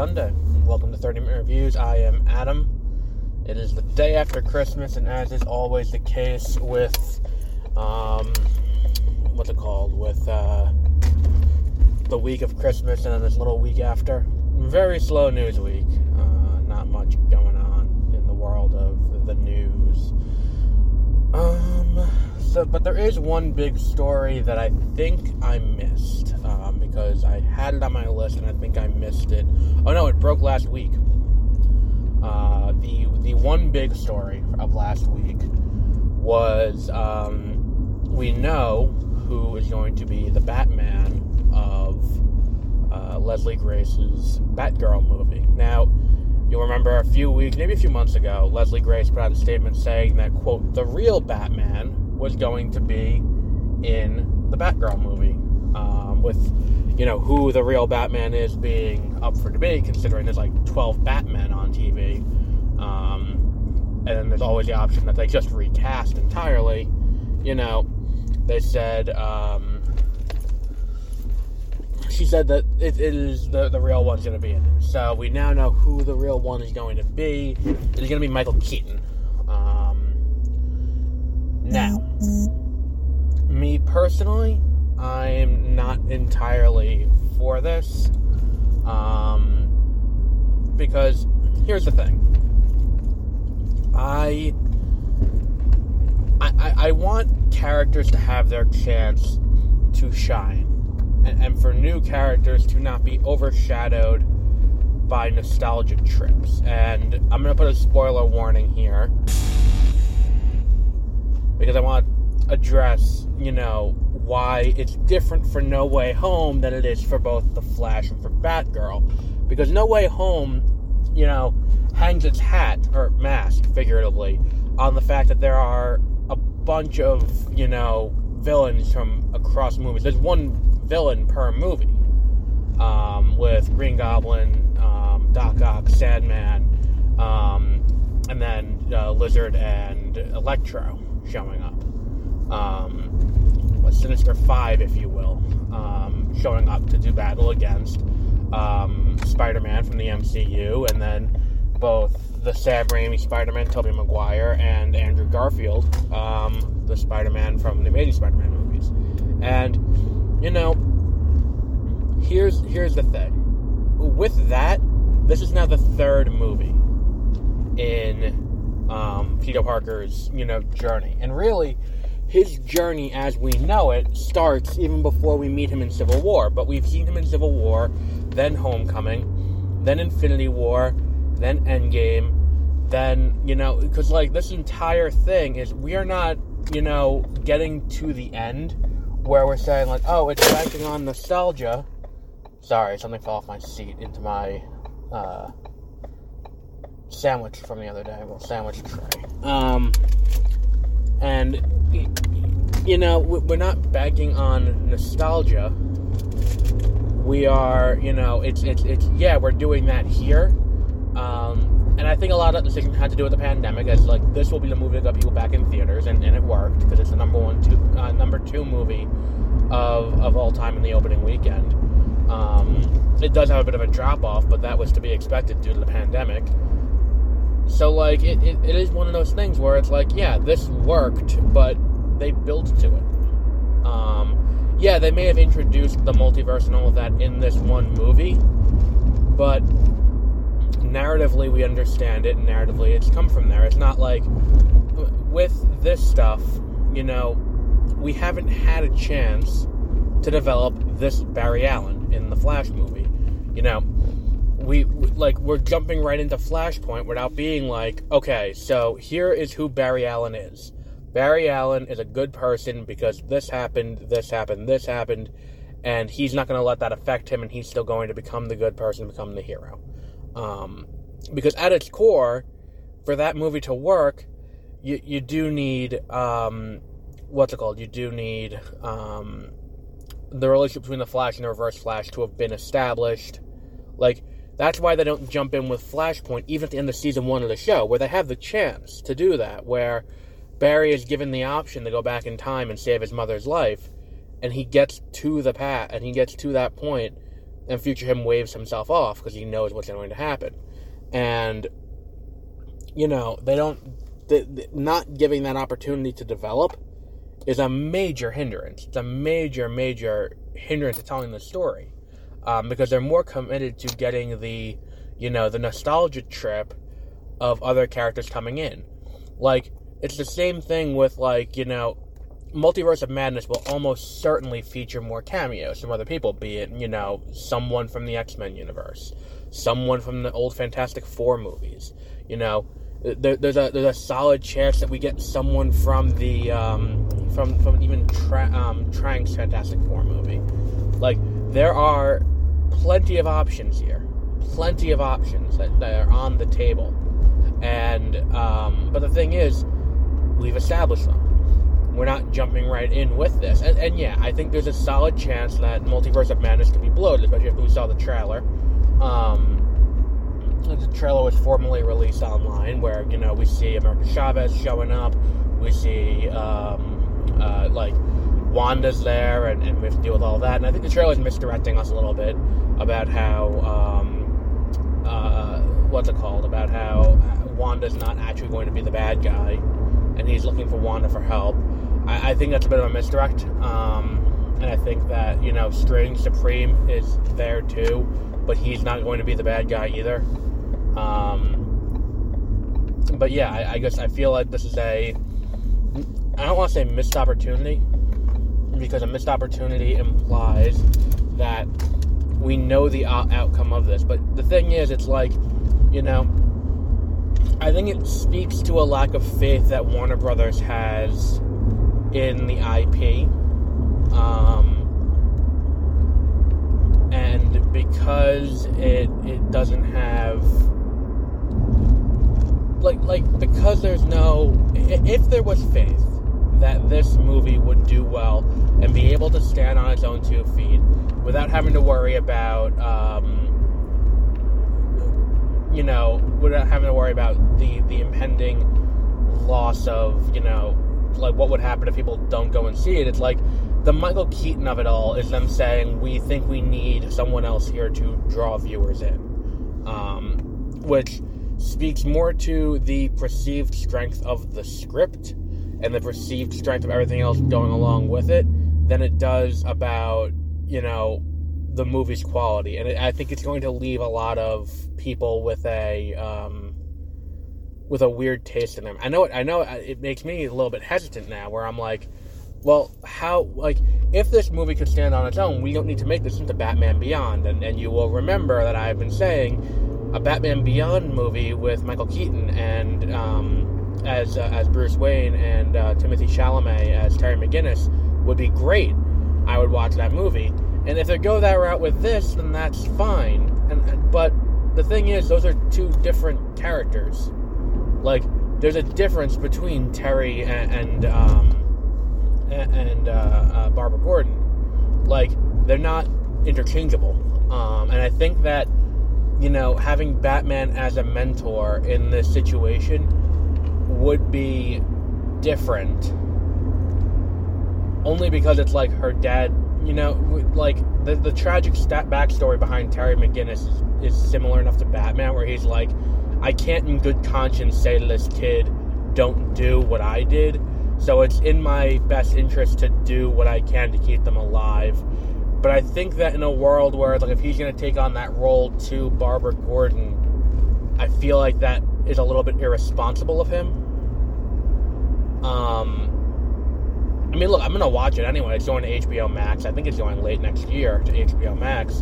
Sunday. Welcome to 30 Minute Reviews. I am Adam. It is the day after Christmas, and as is always the case with, um, what's it called? With, uh, the week of Christmas and then this little week after. Very slow news week. Uh, not much going on in the world of the news. Um, so, but there is one big story that I think I missed um, because I had it on my list and I think I missed it. Oh no, it broke last week. Uh, the the one big story of last week was um, we know who is going to be the Batman of uh, Leslie Grace's Batgirl movie. Now, you'll remember a few weeks, maybe a few months ago, Leslie Grace put out a statement saying that quote the real Batman was going to be in the Batgirl movie. Um, with you know who the real Batman is being up for debate, considering there's like 12 Batmen on TV, um, and there's always the option that they just recast entirely. You know, they said um, she said that it, it is the, the real one's going to be in it. So we now know who the real one is going to be. It's going to be Michael Keaton. Um, now, personally, I'm not entirely for this. Um, because here's the thing. I, I I want characters to have their chance to shine, and, and for new characters to not be overshadowed by nostalgia trips. And I'm gonna put a spoiler warning here because I want to address, you know, why it's different for No Way Home than it is for both The Flash and for Batgirl. Because No Way Home, you know, hangs its hat, or mask, figuratively, on the fact that there are a bunch of, you know, villains from across movies. There's one villain per movie. Um, with Green Goblin, um, Doc Ock, Sandman, um, and then uh, Lizard and Electro showing up. Um, a Sinister Five, if you will, um, showing up to do battle against um, Spider-Man from the MCU, and then both the Sam Raimi Spider-Man, Tobey Maguire, and Andrew Garfield, um, the Spider-Man from the Amazing Spider-Man movies. And you know, here's here's the thing. With that, this is now the third movie in um, Peter Parker's you know journey, and really, his journey as we know it starts even before we meet him in Civil War. But we've seen him in Civil War, then Homecoming, then Infinity War, then Endgame, then you know because like this entire thing is we are not you know getting to the end where we're saying like oh it's banking on nostalgia. Sorry something fell off my seat into my uh, sandwich from the other day. Well sandwich tray. Um and you know we- we're not banking on nostalgia we are you know it's it's it's yeah we're doing that here um and I think a lot of that decision had to do with the pandemic, as like this will be the movie that got people back in theaters, and, and it worked because it's the number one, two, uh, number two movie of, of all time in the opening weekend. Um, it does have a bit of a drop off, but that was to be expected due to the pandemic. So like it, it, it is one of those things where it's like, yeah, this worked, but they built to it. Um, yeah, they may have introduced the multiverse and all of that in this one movie, but narratively we understand it and narratively it's come from there it's not like with this stuff you know we haven't had a chance to develop this barry allen in the flash movie you know we like we're jumping right into flashpoint without being like okay so here is who barry allen is barry allen is a good person because this happened this happened this happened and he's not going to let that affect him and he's still going to become the good person become the hero um, because at its core, for that movie to work, you, you do need um, what's it called? You do need um, the relationship between the Flash and the Reverse Flash to have been established. Like that's why they don't jump in with Flashpoint even at the end of season one of the show, where they have the chance to do that, where Barry is given the option to go back in time and save his mother's life, and he gets to the pat and he gets to that point and future him waves himself off because he knows what's going to happen. And you know they don't not giving that opportunity to develop is a major hindrance. It's a major, major hindrance to telling the story um, because they're more committed to getting the, you know, the nostalgia trip of other characters coming in. Like it's the same thing with like you know, Multiverse of Madness will almost certainly feature more cameos from other people, be it you know someone from the X Men universe, someone from the old Fantastic Four movies, you know there, there's a there's a solid chance that we get someone from the um, from from even tra- um, Trank's Fantastic Four movie. Like there are plenty of options here, plenty of options that, that are on the table, and um, but the thing is, we've established them. We're not jumping right in with this, and, and yeah, I think there's a solid chance that Multiverse of Madness could be bloated, especially after we saw the trailer. Um, the trailer was formally released online, where you know we see America Chavez showing up, we see um, uh, like Wanda's there, and, and, we have to deal with all that. And I think the trailer is misdirecting us a little bit about how um, uh, what's it called? About how Wanda's not actually going to be the bad guy, and he's looking for Wanda for help. I, I think that's a bit of a misdirect. Um, and I think that you know Strange Supreme is there too, but he's not going to be the bad guy either. Um, but yeah, I, I guess I feel like this is a I don't want to say missed opportunity because a missed opportunity implies that we know the outcome of this. But the thing is, it's like, you know, I think it speaks to a lack of faith that Warner Brothers has in the IP. Um, and because it it doesn't have like like because there's no if there was faith that this movie would do well and be able to stand on its own two feet without having to worry about um, you know without having to worry about the the impending loss of you know like what would happen if people don't go and see it. It's like the michael keaton of it all is them saying we think we need someone else here to draw viewers in um, which speaks more to the perceived strength of the script and the perceived strength of everything else going along with it than it does about, you know, the movie's quality. And it, I think it's going to leave a lot of people with a um, with a weird taste in them. I know it. I know it, it makes me a little bit hesitant now, where I'm like, well, how like if this movie could stand on its own, we don't need to make this into Batman Beyond. And and you will remember that I've been saying a Batman Beyond movie with Michael Keaton and um, as uh, as Bruce Wayne and uh, Timothée Chalamet as Terry McGinnis would be great. I would watch that movie. And if they go that route with this, then that's fine. And but the thing is, those are two different characters. Like, there's a difference between Terry and and, um, and uh, uh, Barbara Gordon. Like, they're not interchangeable. Um, and I think that you know, having Batman as a mentor in this situation would be different. Only because it's like her dad, you know, like the, the tragic stat backstory behind Terry McGinnis is, is similar enough to Batman, where he's like, I can't in good conscience say to this kid, don't do what I did. So it's in my best interest to do what I can to keep them alive but I think that in a world where, like, if he's going to take on that role to Barbara Gordon, I feel like that is a little bit irresponsible of him. Um, I mean, look, I'm going to watch it anyway. It's going to HBO Max. I think it's going late next year to HBO Max.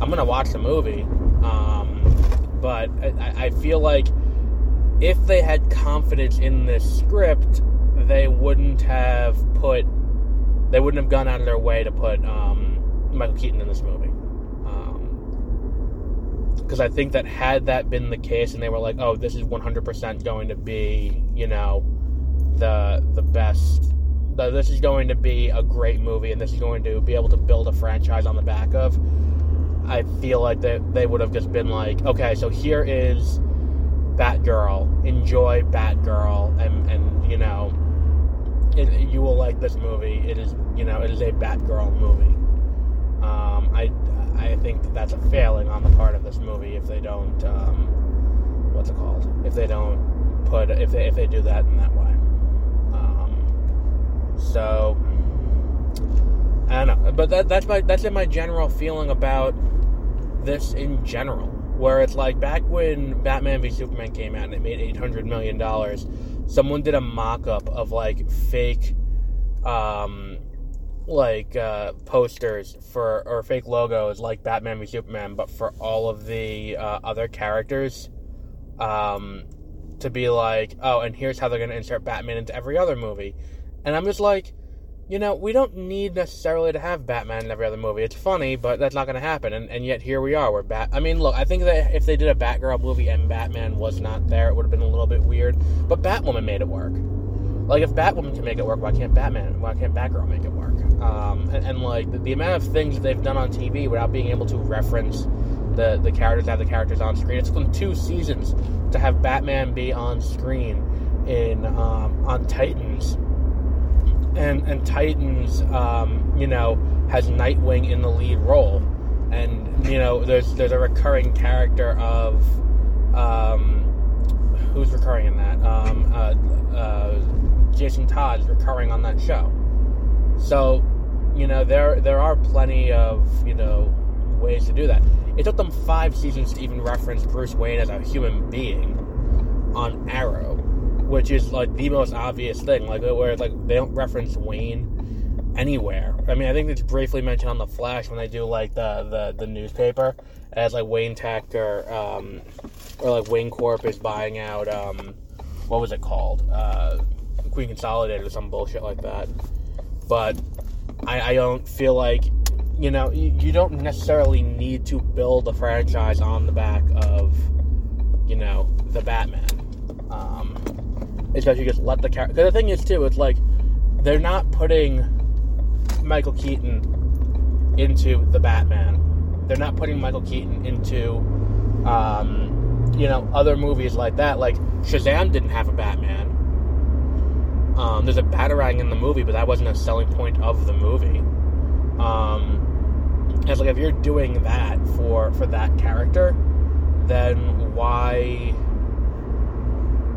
I'm going to watch the movie. Um, but I, I feel like if they had confidence in this script, they wouldn't have put, they wouldn't have gone out of their way to put, um, Michael Keaton in this movie. Because um, I think that had that been the case, and they were like, "Oh, this is 100% going to be, you know, the the best. This is going to be a great movie, and this is going to be able to build a franchise on the back of." I feel like they they would have just been like, "Okay, so here is Batgirl. Enjoy Batgirl, and and you know." It, you will like this movie. It is, you know, it is a Batgirl movie. Um, I I think that that's a failing on the part of this movie if they don't. Um, what's it called? If they don't put if they if they do that in that way. So I don't know, but that that's my that's in my general feeling about this in general. Where it's like back when Batman v Superman came out and it made eight hundred million dollars, someone did a mock up of like fake um like uh, posters for or fake logos like Batman v Superman, but for all of the uh, other characters, um, to be like, oh, and here's how they're to insert Batman into every other movie, and I'm just like, you know, we don't need necessarily to have Batman in every other movie. It's funny, but that's not going to happen, and, and yet here we are. We're Bat. I mean, look, I think that if they did a Batgirl movie and Batman was not there, it would have been a little bit weird, but Batwoman made it work. Like if Batwoman can make it work, why can't Batman? Why can't Batgirl make it work? Um, and, and, like the, the, amount of things they've done on TV without being able to reference the the characters, have the characters on screen. It's been two seasons to have Batman be on screen in um, on Titans, and and Titans, um, you know, has Nightwing in the lead role, and you know, there's there's a recurring character of. Um, who's recurring in that? Um, uh, uh, Jason Todd's recurring on that show. So, you know, there there are plenty of you know ways to do that. It took them five seasons to even reference Bruce Wayne as a human being on Arrow, which is like the most obvious thing. Like where it's like they don't reference Wayne anywhere. I mean, I think it's briefly mentioned on the Flash when they do like the the, the newspaper as like Wayne Tech or um, or like Wayne Corp is buying out um, what was it called? Uh, Queen Consolidated or some bullshit like that. But I, I don't feel like you know you, you, don't necessarily need to build a franchise on the back of you know the Batman. Um, especially just let the character. Because The thing is too, it's like they're not putting Michael Keaton into the Batman. They're not putting Michael Keaton into um, you know other movies like that. Like Shazam didn't have a Batman. Um, there's a batarang in the movie, but that wasn't a selling point of the movie. Um, it's like if you're doing that for for that character, then why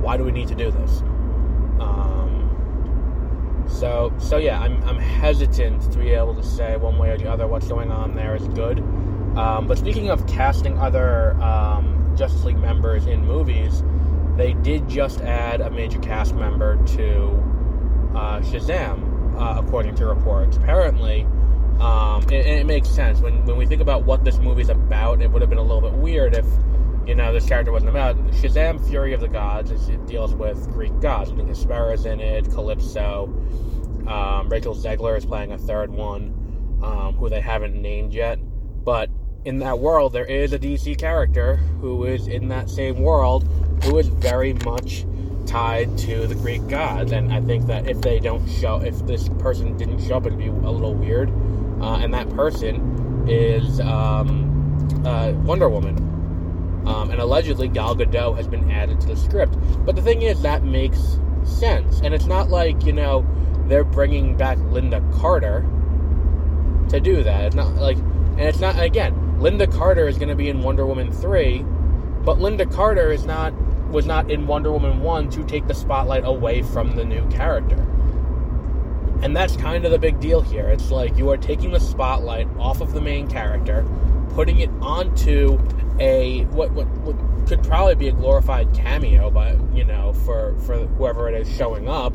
why do we need to do this? Um, so so yeah, I'm I'm hesitant to be able to say one way or the other what's going on there is good. Um, but speaking of casting other um, Justice League members in movies, they did just add a major cast member to uh, Shazam, uh, according to reports. Apparently, um, and, and, it makes sense when when we think about what this movie's about. It would have been a little bit weird if you know this character wasn't about Shazam: Fury of the Gods. It deals with Greek gods. I think Hespera's in it, Calypso. Um, Rachel Zegler is playing a third one, um, who they haven't named yet. But in that world, there is a DC character who is in that same world who is very much tied to the Greek gods. And I think that if they don't show, if this person didn't show up, it'd be a little weird. Uh, and that person is um, uh, Wonder Woman. Um, and allegedly, Gal Gadot has been added to the script. But the thing is, that makes sense. And it's not like, you know, they're bringing back Lynda Carter to do that. It's not like, and it's not, again, Lynda Carter is going to be in Wonder Woman 3, but Lynda Carter is not was not in Wonder Woman 1 to take the spotlight away from the new character. And that's kind of the big deal here. It's like you are taking the spotlight off of the main character, putting it onto a what what, what could probably be a glorified cameo but you know for for whoever it is showing up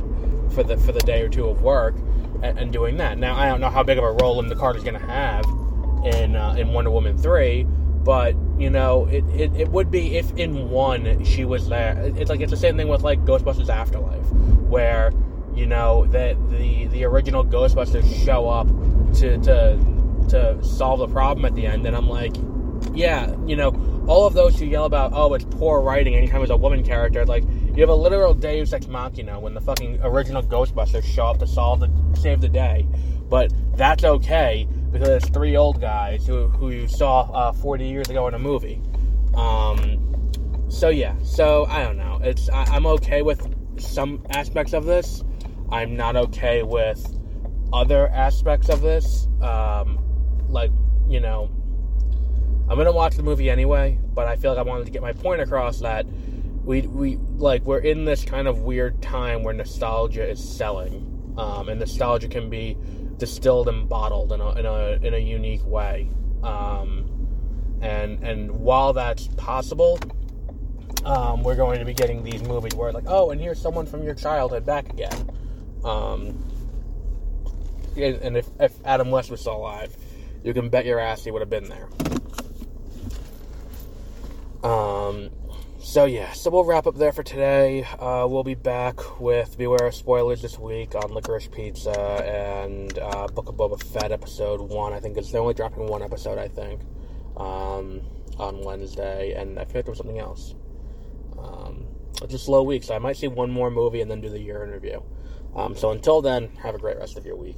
for the for the day or two of work and, and doing that. Now I don't know how big of a role Lynda Carter's going to have in uh, in Wonder Woman three, but you know it, it, it would be if in one she was there it's like it's the same thing with like ghostbusters afterlife where you know that the the original ghostbusters show up to to to solve the problem at the end and i'm like yeah you know all of those who yell about oh it's poor writing anytime there's a woman character like you have a literal deus ex machina when the fucking original ghostbusters show up to solve the save the day but that's okay because it's three old guys who, who you saw uh, 40 years ago in a movie. Um, so yeah, so I don't know. It's I, I'm okay with some aspects of this. I'm not okay with other aspects of this. Um, like you know, I'm gonna watch the movie anyway, but I feel like I wanted to get my point across that we we like we're in this kind of weird time where nostalgia is selling, um, and nostalgia can be distilled and bottled in a in a in a unique way. Um, and and while that's possible, um, we're going to be getting these movies where like, oh, and here's someone from your childhood back again. Um, and if, if Adam West was still alive, you can bet your ass he would have been there. Um, so yeah, so we'll wrap up there for today. Uh, we'll be back with Beware of Spoilers this week on Licorice Pizza and uh, Book of Boba Fett episode one. I think it's they're only dropping one episode. I think um, on Wednesday, and I feel like there was something else. Um, it's a slow week, so I might see one more movie and then do the year in review. Um, so until then, have a great rest of your week.